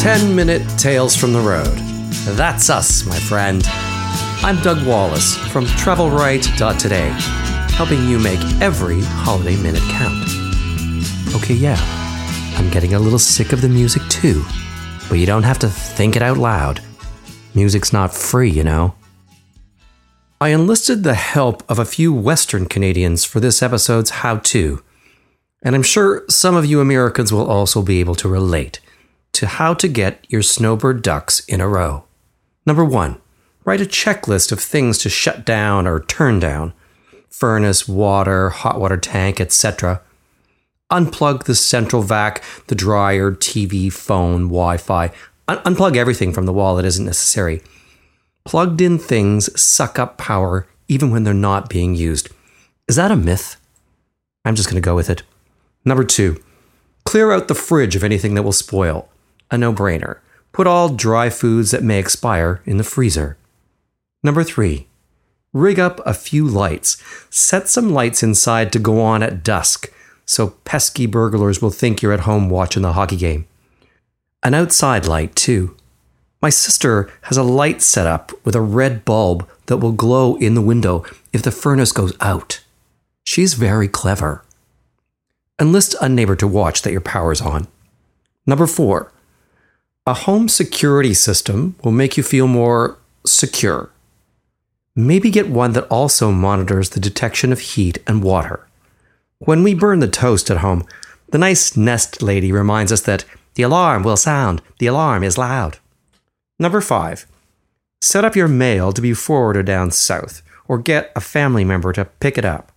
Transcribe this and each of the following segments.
10 minute tales from the road. That's us, my friend. I'm Doug Wallace from TravelRight.today, helping you make every holiday minute count. Okay, yeah, I'm getting a little sick of the music too, but you don't have to think it out loud. Music's not free, you know. I enlisted the help of a few Western Canadians for this episode's how to, and I'm sure some of you Americans will also be able to relate to how to get your snowbird ducks in a row. Number one, write a checklist of things to shut down or turn down furnace, water, hot water tank, etc. Unplug the central vac, the dryer, TV, phone, Wi Fi. Un- unplug everything from the wall that isn't necessary. Plugged in things suck up power even when they're not being used. Is that a myth? I'm just going to go with it. Number two, clear out the fridge of anything that will spoil a no brainer. Put all dry foods that may expire in the freezer. Number three, rig up a few lights. Set some lights inside to go on at dusk so pesky burglars will think you're at home watching the hockey game. An outside light, too. My sister has a light set up with a red bulb that will glow in the window if the furnace goes out. She's very clever. Enlist a neighbor to watch that your power's on. Number four, a home security system will make you feel more secure. Maybe get one that also monitors the detection of heat and water. When we burn the toast at home, the nice Nest lady reminds us that the alarm will sound, the alarm is loud. Number five, set up your mail to be forwarded down south or get a family member to pick it up.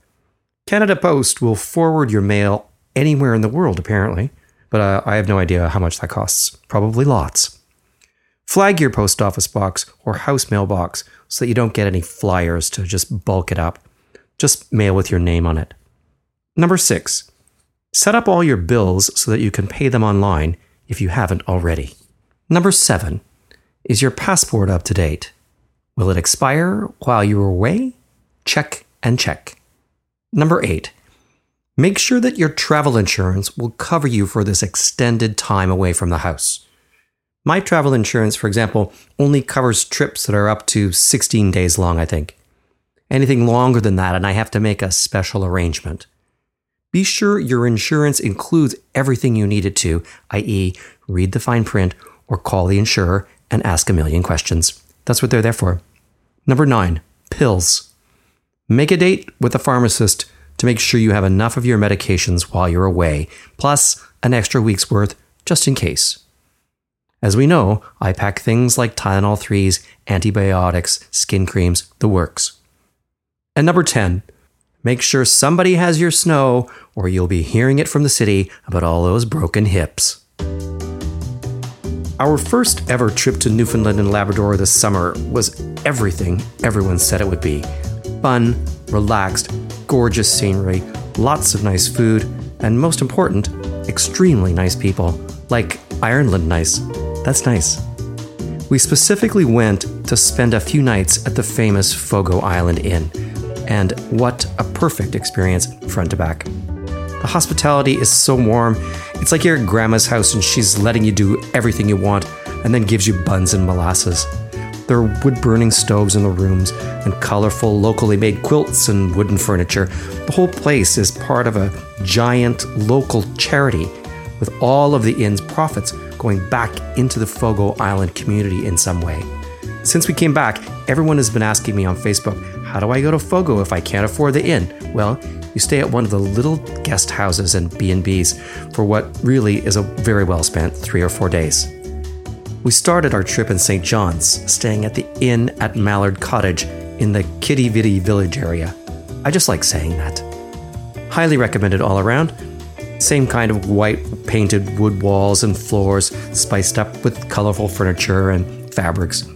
Canada Post will forward your mail anywhere in the world, apparently but uh, I have no idea how much that costs. Probably lots. Flag your post office box or house mailbox so that you don't get any flyers to just bulk it up. Just mail with your name on it. Number six, set up all your bills so that you can pay them online if you haven't already. Number seven, is your passport up to date? Will it expire while you are away? Check and check. Number eight, Make sure that your travel insurance will cover you for this extended time away from the house. My travel insurance, for example, only covers trips that are up to 16 days long, I think. Anything longer than that, and I have to make a special arrangement. Be sure your insurance includes everything you need it to, i.e., read the fine print or call the insurer and ask a million questions. That's what they're there for. Number nine, pills. Make a date with a pharmacist to make sure you have enough of your medications while you're away, plus an extra week's worth just in case. As we know, I pack things like Tylenol 3s, antibiotics, skin creams, the works. And number 10, make sure somebody has your snow or you'll be hearing it from the city about all those broken hips. Our first ever trip to Newfoundland and Labrador this summer was everything everyone said it would be fun, relaxed, gorgeous scenery, lots of nice food, and most important, extremely nice people. Like Ireland nice. That's nice. We specifically went to spend a few nights at the famous Fogo Island Inn, and what a perfect experience front to back. The hospitality is so warm, it's like you're at grandma's house and she's letting you do everything you want and then gives you buns and molasses. There are wood burning stoves in the rooms and colorful, locally made quilts and wooden furniture. The whole place is part of a giant local charity, with all of the inn's profits going back into the Fogo Island community in some way. Since we came back, everyone has been asking me on Facebook, how do I go to Fogo if I can't afford the inn? Well, you stay at one of the little guest houses and B&Bs for what really is a very well spent 3 or 4 days. We started our trip in St. John's, staying at the inn at Mallard Cottage in the Quidi Vidi village area. I just like saying that. Highly recommended all around. Same kind of white painted wood walls and floors, spiced up with colorful furniture and fabrics.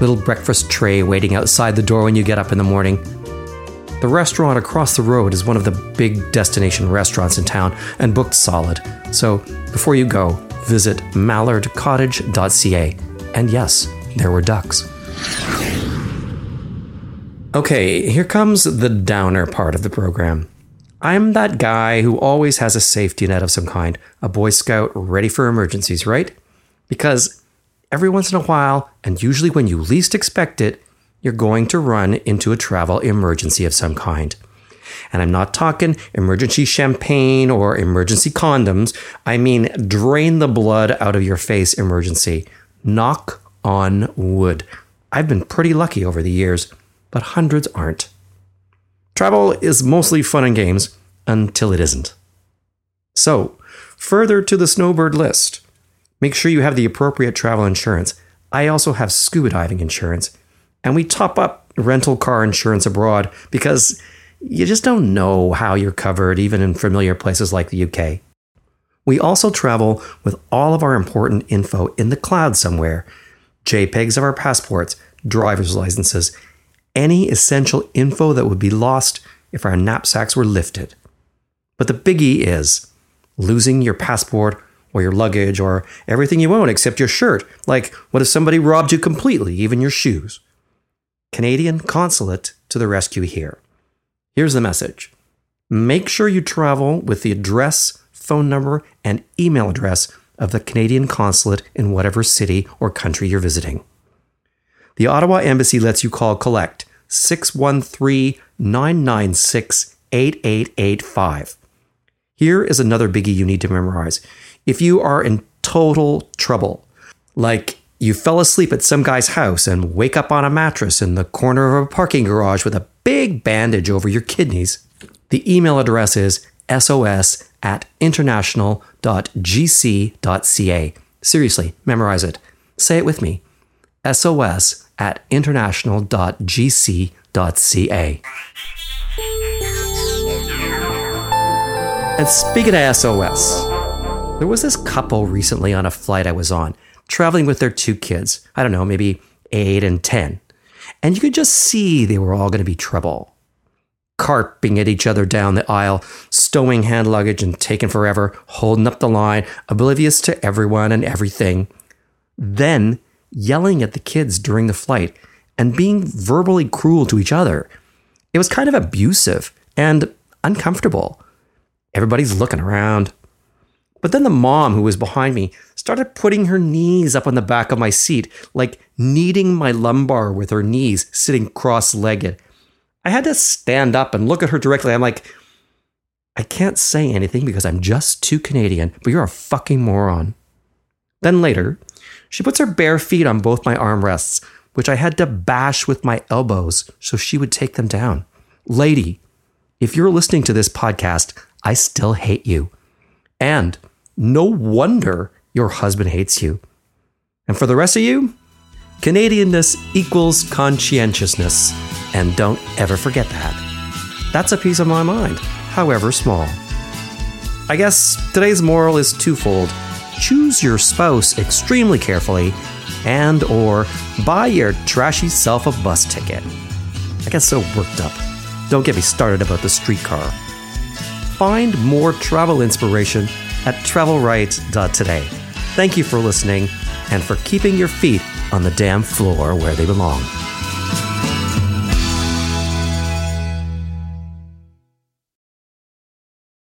Little breakfast tray waiting outside the door when you get up in the morning. The restaurant across the road is one of the big destination restaurants in town and booked solid. So before you go, visit mallardcottage.ca. And yes, there were ducks. Okay, here comes the downer part of the program. I'm that guy who always has a safety net of some kind, a Boy Scout ready for emergencies, right? Because every once in a while, and usually when you least expect it, you're going to run into a travel emergency of some kind. And I'm not talking emergency champagne or emergency condoms. I mean, drain the blood out of your face emergency. Knock on wood. I've been pretty lucky over the years, but hundreds aren't. Travel is mostly fun and games until it isn't. So, further to the snowbird list, make sure you have the appropriate travel insurance. I also have scuba diving insurance, and we top up rental car insurance abroad because you just don't know how you're covered, even in familiar places like the UK. We also travel with all of our important info in the cloud somewhere JPEGs of our passports, driver's licenses, any essential info that would be lost if our knapsacks were lifted. But the biggie is losing your passport or your luggage or everything you own except your shirt. Like, what if somebody robbed you completely, even your shoes? Canadian Consulate to the rescue here. Here's the message make sure you travel with the address, phone number, and email address of the Canadian consulate in whatever city or country you're visiting. The Ottawa Embassy lets you call collect 613 996 8885. Here is another biggie you need to memorize. If you are in total trouble, like you fell asleep at some guy's house and wake up on a mattress in the corner of a parking garage with a big bandage over your kidneys, the email address is sos at international.gc.ca. Seriously, memorize it. Say it with me sos at international.gc.ca. And speaking of SOS, there was this couple recently on a flight I was on, traveling with their two kids. I don't know, maybe eight and 10. And you could just see they were all going to be trouble. Carping at each other down the aisle, stowing hand luggage and taking forever, holding up the line, oblivious to everyone and everything. Then yelling at the kids during the flight and being verbally cruel to each other. It was kind of abusive and uncomfortable. Everybody's looking around. But then the mom who was behind me started putting her knees up on the back of my seat, like kneading my lumbar with her knees, sitting cross legged. I had to stand up and look at her directly. I'm like, I can't say anything because I'm just too Canadian, but you're a fucking moron. Then later, she puts her bare feet on both my armrests, which I had to bash with my elbows so she would take them down. Lady, if you're listening to this podcast, I still hate you. And no wonder your husband hates you. And for the rest of you, Canadianness equals conscientiousness. And don't ever forget that. That's a piece of my mind, however small. I guess today's moral is twofold choose your spouse extremely carefully and or buy your trashy self a bus ticket. I get so worked up. Don't get me started about the streetcar. Find more travel inspiration at travelright.today. Thank you for listening and for keeping your feet on the damn floor where they belong.